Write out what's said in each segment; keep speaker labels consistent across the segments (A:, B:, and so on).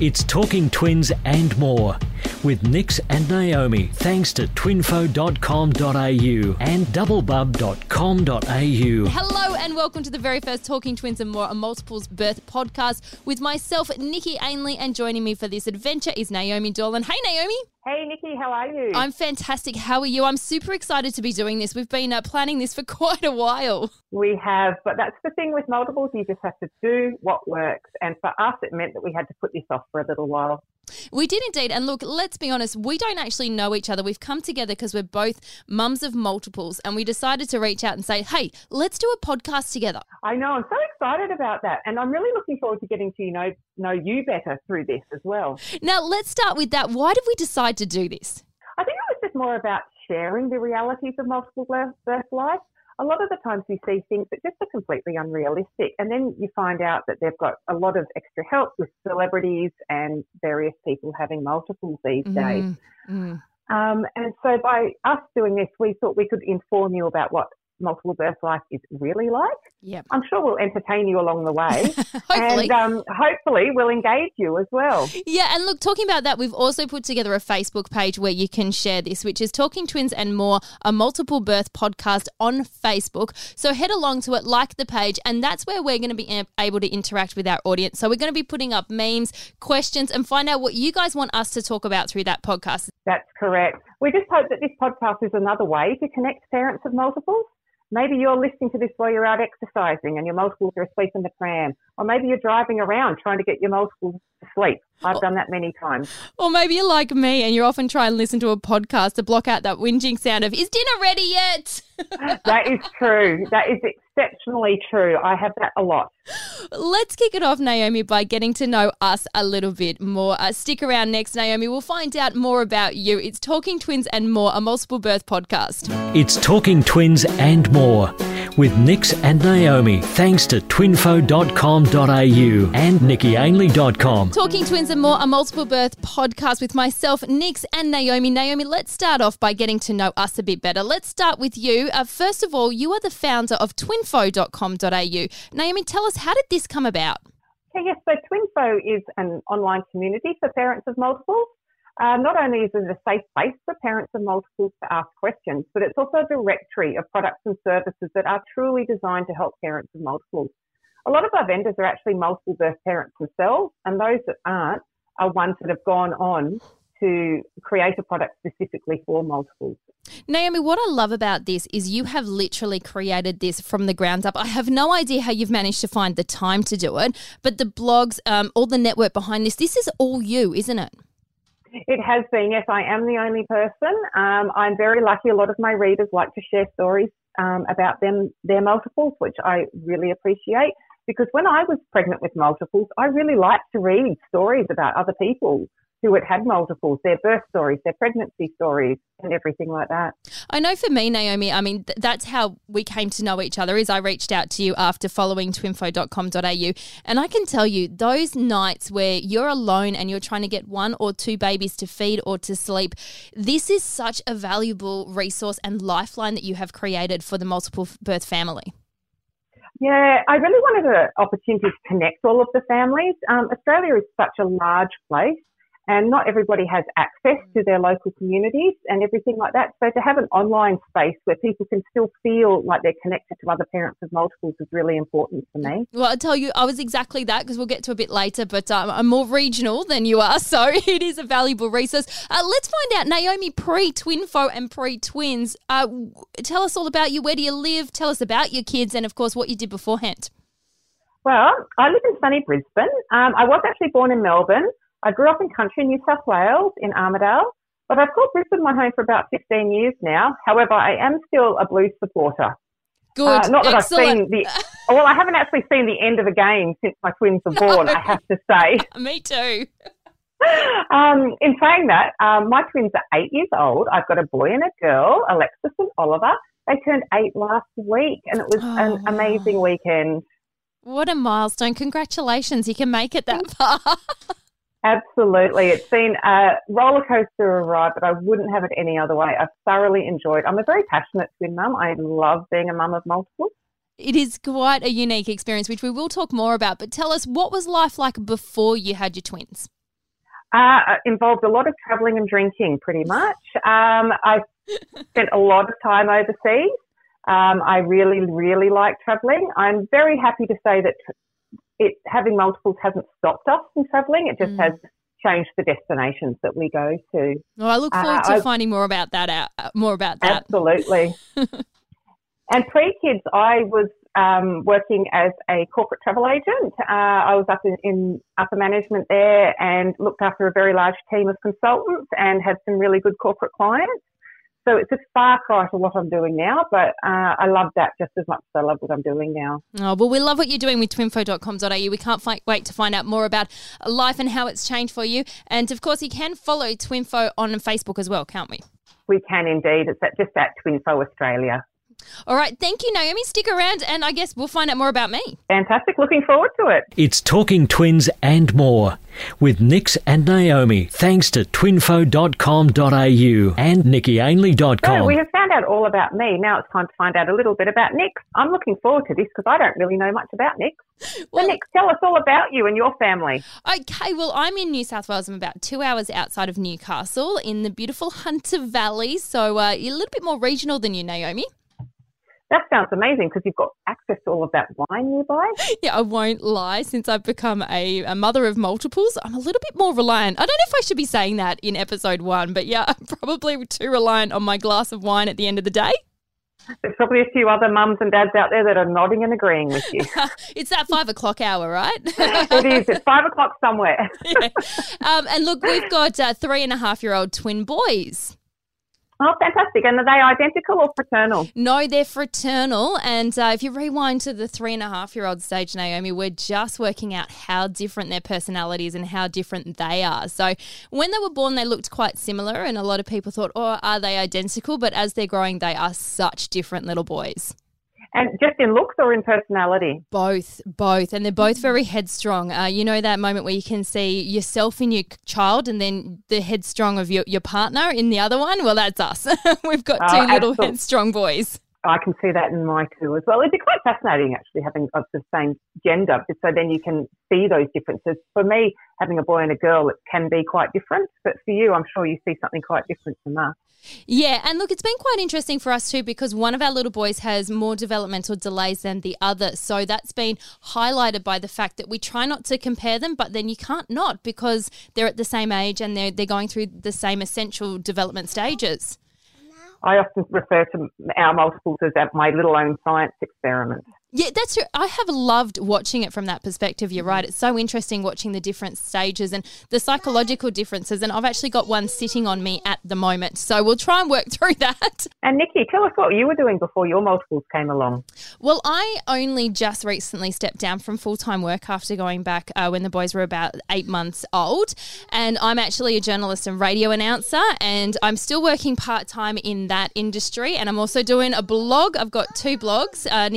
A: It's Talking Twins and more with Nix and Naomi thanks to twinfo.com.au and doublebub.com.au.
B: Hello and welcome to the very first Talking Twins and More, a multiples birth podcast with myself, Nikki Ainley, and joining me for this adventure is Naomi Dolan. Hey, Naomi.
C: Hey, Nikki, how are you?
B: I'm fantastic. How are you? I'm super excited to be doing this. We've been uh, planning this for quite a while.
C: We have, but that's the thing with multiples. You just have to do what works. And for us, it meant that we had to put this off for a little while.
B: We did indeed. And look, let's be honest, we don't actually know each other. We've come together because we're both mums of multiples and we decided to reach out and say, hey, let's do a podcast together.
C: I know. I'm so excited about that. And I'm really looking forward to getting to you know, know you better through this as well.
B: Now, let's start with that. Why did we decide to do this?
C: I think it was just more about sharing the realities of multiple birth, birth life a lot of the times we see things that just are completely unrealistic. And then you find out that they've got a lot of extra help with celebrities and various people having multiples these mm-hmm. days. Mm-hmm. Um, and so by us doing this, we thought we could inform you about what multiple birth life is really like.
B: Yep.
C: I'm sure we'll entertain you along the way. hopefully. And um, hopefully we'll engage you as well.
B: Yeah, and look, talking about that, we've also put together a Facebook page where you can share this, which is Talking Twins and More, a multiple birth podcast on Facebook. So head along to it, like the page, and that's where we're going to be able to interact with our audience. So we're going to be putting up memes, questions, and find out what you guys want us to talk about through that podcast.
C: That's correct. We just hope that this podcast is another way to connect parents of multiples Maybe you're listening to this while you're out exercising and your multiples are asleep in the pram. Or maybe you're driving around trying to get your multiples to sleep. I've done that many times.
B: Or maybe you're like me and you often try and listen to a podcast to block out that whinging sound of, is dinner ready yet?
C: that is true. That is exceptionally true. I have that a lot.
B: Let's kick it off, Naomi, by getting to know us a little bit more. Uh, stick around next, Naomi. We'll find out more about you. It's Talking Twins and More, a multiple birth podcast.
A: It's Talking Twins and More with Nix and Naomi, thanks to twinfo.com.au and nickyainley.com.
B: Talking Twins and More, a multiple birth podcast with myself, Nix, and Naomi. Naomi, let's start off by getting to know us a bit better. Let's start with you. Uh, first of all, you are the founder of twinfo.com.au. Naomi, tell us, how did this come about?
C: Okay, yes, so Twinfo is an online community for parents of multiples. Uh, not only is it a safe place for parents of multiples to ask questions, but it's also a directory of products and services that are truly designed to help parents of multiples. A lot of our vendors are actually multiple birth parents themselves, and those that aren't are ones that have gone on to create a product specifically for multiples.
B: Naomi, what I love about this is you have literally created this from the ground up. I have no idea how you've managed to find the time to do it, but the blogs, um, all the network behind this, this is all you, isn't it?
C: It has been, yes. I am the only person. Um, I'm very lucky. A lot of my readers like to share stories um, about them, their multiples, which I really appreciate. Because when I was pregnant with multiples, I really liked to read stories about other people who had had multiples, their birth stories, their pregnancy stories, and everything like that.
B: I know for me, Naomi, I mean, th- that's how we came to know each other is I reached out to you after following twinfo.com.au. And I can tell you, those nights where you're alone and you're trying to get one or two babies to feed or to sleep, this is such a valuable resource and lifeline that you have created for the multiple birth family.
C: Yeah, I really wanted an opportunity to connect all of the families. Um, Australia is such a large place and not everybody has access to their local communities and everything like that. So to have an online space where people can still feel like they're connected to other parents of multiples is really important for me.
B: Well, I tell you, I was exactly that because we'll get to a bit later, but um, I'm more regional than you are, so it is a valuable resource. Uh, let's find out, Naomi, pre-Twinfo and pre-Twins. Uh, tell us all about you. Where do you live? Tell us about your kids, and of course, what you did beforehand.
C: Well, I live in sunny Brisbane. Um, I was actually born in Melbourne. I grew up in country New South Wales in Armidale, but I've called Brisbane my home for about 15 years now. However, I am still a Blues supporter.
B: Good. Uh,
C: not that
B: Excellent.
C: I've seen the, well, I haven't actually seen the end of a game since my twins were born, I have to say.
B: Me too.
C: Um, in saying that, um, my twins are eight years old. I've got a boy and a girl, Alexis and Oliver. They turned eight last week, and it was oh, an amazing weekend.
B: What a milestone. Congratulations. You can make it that far.
C: Absolutely. It's been a roller coaster of a ride, but I wouldn't have it any other way. I've thoroughly enjoyed. I'm a very passionate twin mum. I love being a mum of multiple.
B: It is quite a unique experience, which we will talk more about. But tell us, what was life like before you had your twins?
C: Uh, involved a lot of traveling and drinking, pretty much. Um, I spent a lot of time overseas. Um, I really, really like traveling. I'm very happy to say that it having multiples hasn't stopped us from traveling. It just mm. has changed the destinations that we go to.
B: Well, I look forward uh, to I, finding more about that out. Uh, more about that.
C: Absolutely. and pre kids, I was um, working as a corporate travel agent. Uh, I was up in, in, upper management there and looked after a very large team of consultants and had some really good corporate clients. So it's a far cry to what I'm doing now, but uh, I love that just as much as I love what I'm doing now.
B: Oh, well, we love what you're doing with twinfo.com.au. We can't fight, wait to find out more about life and how it's changed for you. And of course, you can follow Twinfo on Facebook as well, can't we?
C: We can indeed. It's at, just at Twinfo Australia.
B: All right. Thank you, Naomi. Stick around and I guess we'll find out more about me.
C: Fantastic. Looking forward to it.
A: It's Talking Twins and more with Nix and Naomi, thanks to twinfo.com.au and nickyainley.com.
C: So we have found out all about me. Now it's time to find out a little bit about Nix. I'm looking forward to this because I don't really know much about Nix. Well, so Nix, tell us all about you and your family.
B: Okay, well, I'm in New South Wales. I'm about two hours outside of Newcastle in the beautiful Hunter Valley. So uh, you're a little bit more regional than you, Naomi.
C: That sounds amazing because you've got access to all of that wine nearby.
B: Yeah, I won't lie. Since I've become a, a mother of multiples, I'm a little bit more reliant. I don't know if I should be saying that in episode one, but yeah, I'm probably too reliant on my glass of wine at the end of the day.
C: There's probably a few other mums and dads out there that are nodding and agreeing with you.
B: it's that five o'clock hour, right?
C: it is. It's five o'clock somewhere.
B: yeah. um, and look, we've got uh, three and a half year old twin boys.
C: Oh, fantastic. And are they identical or fraternal?
B: No, they're fraternal. And uh, if you rewind to the three and a half year old stage, Naomi, we're just working out how different their personalities and how different they are. So when they were born, they looked quite similar. And a lot of people thought, oh, are they identical? But as they're growing, they are such different little boys.
C: And just in looks or in personality?
B: Both, both. And they're both very headstrong. Uh, you know that moment where you can see yourself in your child and then the headstrong of your, your partner in the other one? Well, that's us. We've got two oh, little headstrong boys.
C: I can see that in my two as well. It'd be quite fascinating actually having of the same gender, so then you can see those differences. For me, having a boy and a girl, it can be quite different, but for you, I'm sure you see something quite different from us.
B: Yeah, and look, it's been quite interesting for us too because one of our little boys has more developmental delays than the other. So that's been highlighted by the fact that we try not to compare them, but then you can't not because they're at the same age and they're, they're going through the same essential development stages.
C: I often refer to our multiples as my little own science experiment.
B: Yeah, that's true. I have loved watching it from that perspective. You're right. It's so interesting watching the different stages and the psychological differences. And I've actually got one sitting on me at the moment. So we'll try and work through that.
C: And Nikki, tell us what you were doing before your multiples came along.
B: Well, I only just recently stepped down from full time work after going back uh, when the boys were about eight months old. And I'm actually a journalist and radio announcer. And I'm still working part time in that industry. And I'm also doing a blog. I've got two blogs, uh,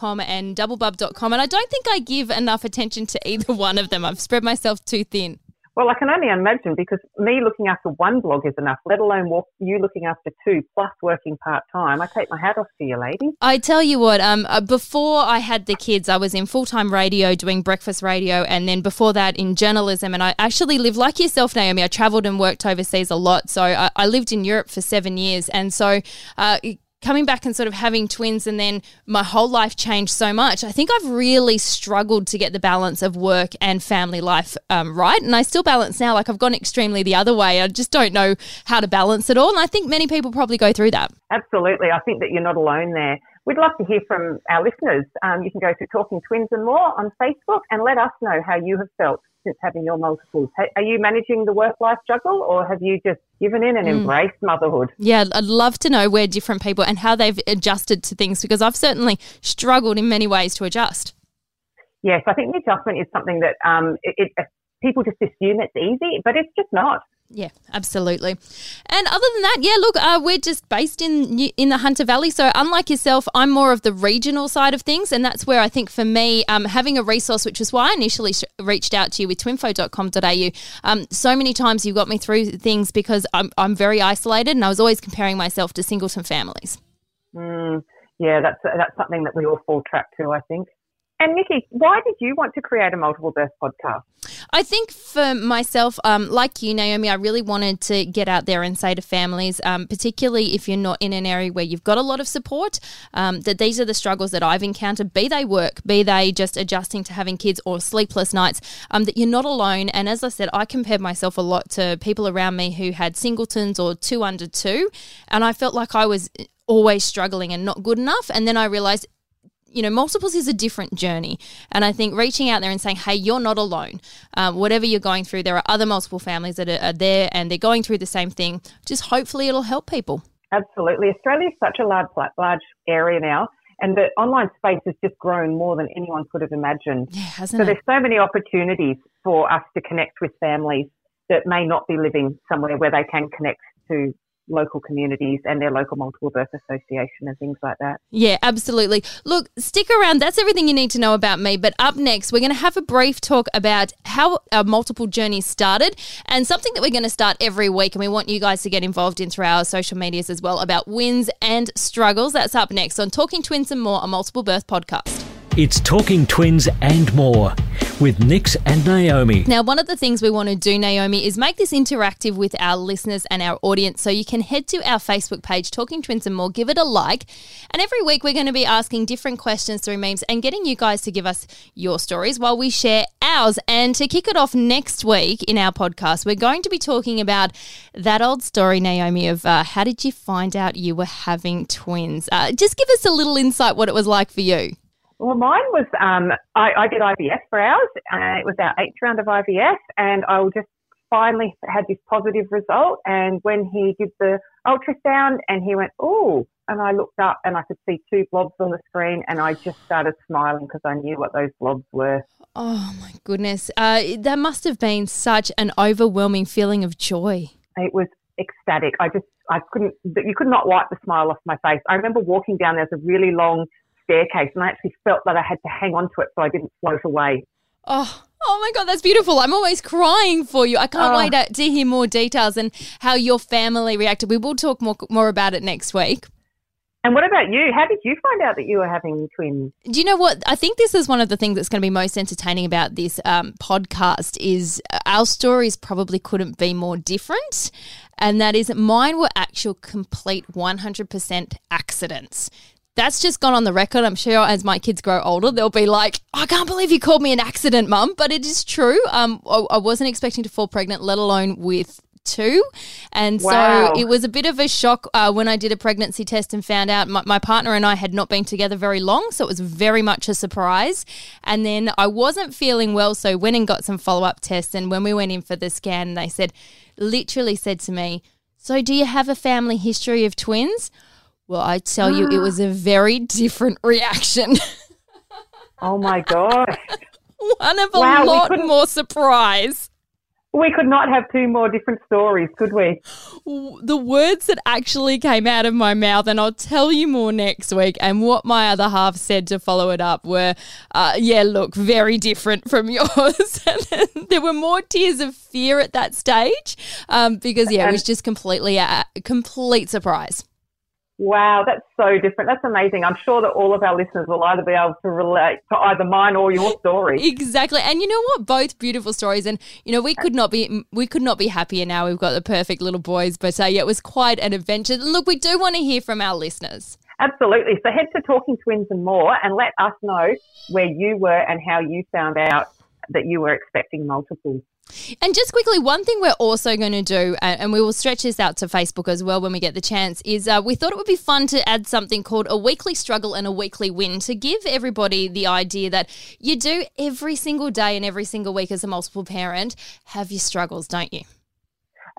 B: nickyainley.com and doublebub.com. And I don't think I give enough attention to either one of them. I've spread myself too thin.
C: Well, I can only imagine because me looking after one blog is enough, let alone you looking after two plus working part time. I take my hat off to you, lady.
B: I tell you what, um, uh, before I had the kids, I was in full time radio doing breakfast radio, and then before that in journalism. And I actually lived like yourself, Naomi. I travelled and worked overseas a lot. So I, I lived in Europe for seven years, and so. Uh, coming back and sort of having twins and then my whole life changed so much i think i've really struggled to get the balance of work and family life um, right. And i still balance now like i've gone extremely the other way. I just don't know how to balance it all. And i think many people probably go through that.
C: Absolutely. I think that you're not alone there. We'd love to hear from our listeners. Um, you can go to Talking Twins and More on Facebook and let us know how you have felt since having your multiples. Are you managing the work life juggle or have you just given in and mm. embraced motherhood?
B: Yeah, I'd love to know where different people and how they've adjusted to things because I've certainly struggled in many ways to adjust.
C: Yes, I think the adjustment is something that um, it, it, people just assume it's easy, but it's just not.
B: Yeah, absolutely. And other than that, yeah, look, uh, we're just based in in the Hunter Valley. So unlike yourself, I'm more of the regional side of things, and that's where I think for me, um, having a resource, which is why I initially sh- reached out to you with twinfo.com.au. Um, so many times you got me through things because I'm I'm very isolated, and I was always comparing myself to singleton families.
C: Mm, yeah, that's that's something that we all fall trap to, I think. And Nikki, why did you want to create a multiple birth podcast?
B: I think for myself, um, like you, Naomi, I really wanted to get out there and say to families, um, particularly if you're not in an area where you've got a lot of support, um, that these are the struggles that I've encountered, be they work, be they just adjusting to having kids or sleepless nights, um, that you're not alone. And as I said, I compared myself a lot to people around me who had singletons or two under two, and I felt like I was always struggling and not good enough. And then I realized you know, multiples is a different journey. And I think reaching out there and saying, hey, you're not alone. Um, whatever you're going through, there are other multiple families that are, are, there and they're going through the same thing. Just hopefully it'll help people.
C: Absolutely. Australia is such a large, large area now. And the online space has just grown more than anyone could have imagined.
B: Yeah, hasn't
C: so
B: it?
C: there's so many opportunities for us to connect with families that may not be living somewhere where they can connect to local communities and their local multiple birth association and things like that.
B: Yeah, absolutely. Look, stick around. That's everything you need to know about me. But up next, we're going to have a brief talk about how our multiple journeys started and something that we're going to start every week. And we want you guys to get involved in through our social medias as well about wins and struggles. That's up next on Talking Twins and More, a multiple birth podcast.
A: It's Talking Twins and more with Nix and Naomi.
B: Now, one of the things we want to do, Naomi, is make this interactive with our listeners and our audience. So you can head to our Facebook page, Talking Twins and More, give it a like. And every week we're going to be asking different questions through memes and getting you guys to give us your stories while we share ours. And to kick it off next week in our podcast, we're going to be talking about that old story, Naomi, of uh, how did you find out you were having twins? Uh, just give us a little insight what it was like for you.
C: Well, mine was um, I, I, did IVF for ours. Uh, it was our eighth round of IVF, and I just finally had this positive result. And when he did the ultrasound, and he went, "Oh," and I looked up and I could see two blobs on the screen, and I just started smiling because I knew what those blobs were.
B: Oh my goodness, uh, that must have been such an overwhelming feeling of joy.
C: It was ecstatic. I just I couldn't you could not wipe the smile off my face. I remember walking down. There's a really long staircase, and I actually felt that I had to hang on to it so I didn't float away.
B: Oh, oh my God, that's beautiful. I'm always crying for you. I can't oh. wait to, hear more details and how your family reacted. We will talk more, more about it next week.
C: And what about you? How did you find out that you were having twins?
B: Do you know what? I think this is one of the things that's going to be most entertaining about this um, podcast is uh, our stories probably couldn't be more different. And that is mine were actual complete 100% accidents that's just gone on the record. I'm sure as my kids grow older, they'll be like, I can't believe you called me an accident, mum. But it is true. Um, I, I wasn't expecting to fall pregnant, let alone with two. And wow. so it was a bit of a shock uh, when I did a pregnancy test and found out my, my, partner and I had not been together very long. So it was very much a surprise. And then I wasn't feeling well. So went and got some follow up tests. And when we went in for the scan, they said, literally said to me, So do you have a family history of twins? Well, I tell you, it was a very different reaction.
C: oh my gosh.
B: One of a wow, lot more surprise.
C: We could not have two more different stories, could we?
B: The words that actually came out of my mouth, and I'll tell you more next week, and what my other half said to follow it up were, uh, yeah, look, very different from yours. there were more tears of fear at that stage um, because, yeah, it was just completely a complete surprise.
C: Wow, that's so different. That's amazing. I'm sure that all of our listeners will either be able to relate to either mine or your story.
B: Exactly. And you know what? Both beautiful stories. And you know, we could not be we could not be happier now. We've got the perfect little boys. But uh, yeah, it was quite an adventure. And Look, we do want to hear from our listeners.
C: Absolutely. So head to Talking Twins and more and let us know where you were and how you found out that you were expecting multiples.
B: And just quickly, one thing we're also going to do, and we will stretch this out to Facebook as well when we get the chance, is uh, we thought it would be fun to add something called a weekly struggle and a weekly win to give everybody the idea that you do every single day and every single week as a multiple parent have your struggles, don't you?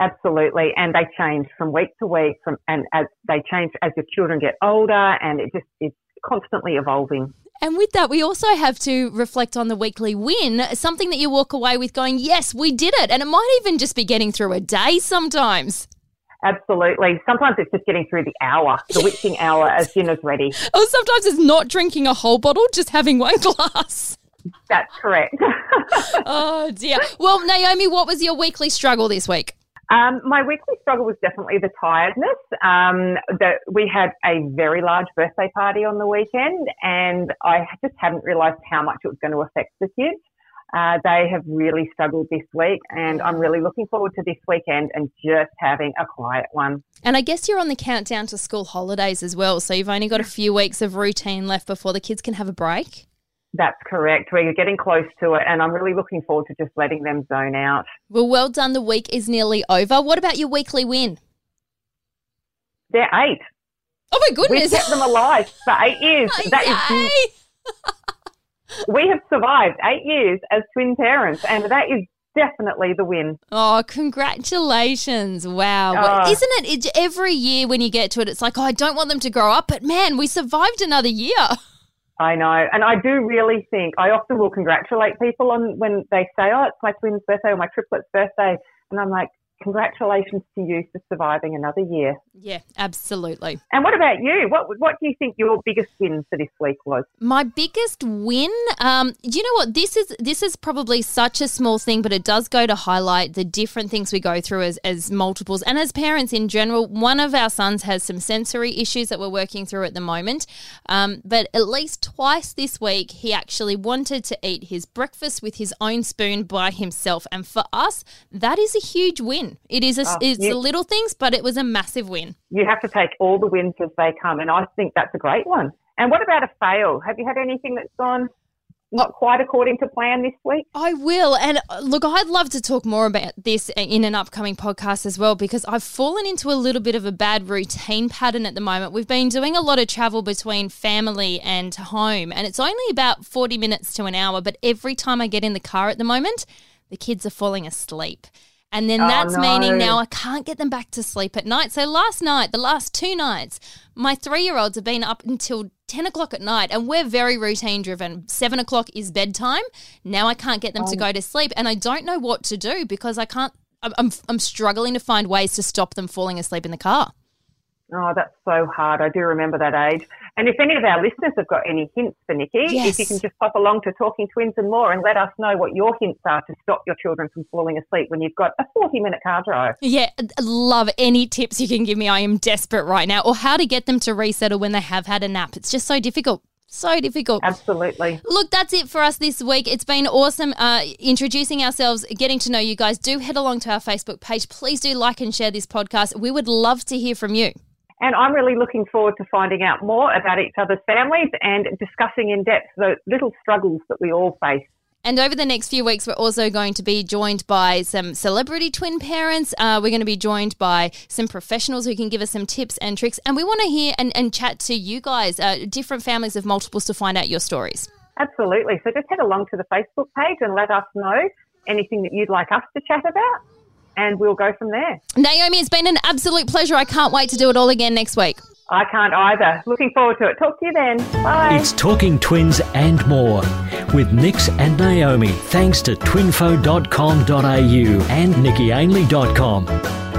C: Absolutely, and they change from week to week, from and as they change as your children get older, and it just it's constantly evolving.
B: And with that, we also have to reflect on the weekly win, something that you walk away with going, yes, we did it. And it might even just be getting through a day sometimes.
C: Absolutely. Sometimes it's just getting through the hour, the witching hour as dinner's ready.
B: Or sometimes it's not drinking a whole bottle, just having one glass.
C: That's correct.
B: oh, dear. Well, Naomi, what was your weekly struggle this week?
C: Um, my weekly struggle was definitely the tiredness. Um, that we had a very large birthday party on the weekend, and I just hadn't realised how much it was going to affect the kids. Uh, they have really struggled this week, and I'm really looking forward to this weekend and just having a quiet one.
B: And I guess you're on the countdown to school holidays as well, so you've only got a few weeks of routine left before the kids can have a break.
C: That's correct. We're getting close to it, and I'm really looking forward to just letting them zone out.
B: Well, well done. The week is nearly over. What about your weekly win?
C: They're eight.
B: Oh my goodness!
C: We've kept them alive for eight years.
B: that is.
C: we have survived eight years as twin parents, and that is definitely the win.
B: Oh, congratulations. Wow. Oh. Isn't it every year when you get to it, it's like, oh, I don't want them to grow up, but man, we survived another year.
C: I know. And I do really think I often will congratulate people on when they say, oh, it's my twin's birthday or my triplet's birthday. And I'm like, congratulations to you for surviving another year.
B: Yeah, absolutely.
C: And what about you? What what do you think your biggest win for this week was?
B: My biggest win, um, you know what? This is this is probably such a small thing, but it does go to highlight the different things we go through as as multiples and as parents in general. One of our sons has some sensory issues that we're working through at the moment, um, but at least twice this week he actually wanted to eat his breakfast with his own spoon by himself, and for us that is a huge win. It is a, oh, it's you, the little things, but it was a massive win.
C: You have to take all the wins as they come, and I think that's a great one. And what about a fail? Have you had anything that's gone not quite according to plan this week?
B: I will. And uh, look, I'd love to talk more about this in an upcoming podcast as well because I've fallen into a little bit of a bad routine pattern at the moment. We've been doing a lot of travel between family and home, and it's only about 40 minutes to an hour. But every time I get in the car at the moment, the kids are falling asleep. And then oh, that's no. meaning now I can't get them back to sleep at night. So last night, the last two nights, my three year olds have been up until 10 o'clock at night and we're very routine driven. Seven o'clock is bedtime. Now I can't get them oh. to um, go to sleep and I don't know what to do because I can't, I'm, I'm struggling to find ways to stop them falling asleep in the car.
C: Oh, that's so hard. I do remember that age. And if any of our listeners have got any hints for Nikki, yes. if you can just pop along to Talking Twins and more and let us know what your hints are to stop your children from falling asleep when you've got a 40 minute car drive.
B: Yeah, love any tips you can give me. I am desperate right now. Or how to get them to resettle when they have had a nap. It's just so difficult. So difficult.
C: Absolutely.
B: Look, that's it for us this week. It's been awesome uh, introducing ourselves, getting to know you guys. Do head along to our Facebook page. Please do like and share this podcast. We would love to hear from you.
C: And I'm really looking forward to finding out more about each other's families and discussing in depth the little struggles that we all face.
B: And over the next few weeks, we're also going to be joined by some celebrity twin parents. Uh, we're going to be joined by some professionals who can give us some tips and tricks. And we want to hear and, and chat to you guys, uh, different families of multiples, to find out your stories.
C: Absolutely. So just head along to the Facebook page and let us know anything that you'd like us to chat about and we'll go from there.
B: Naomi, it's been an absolute pleasure. I can't wait to do it all again next week.
C: I can't either. Looking forward to it. Talk to you then. Bye.
A: It's Talking Twins and more with Nix and Naomi. Thanks to twinfo.com.au and nickyainley.com.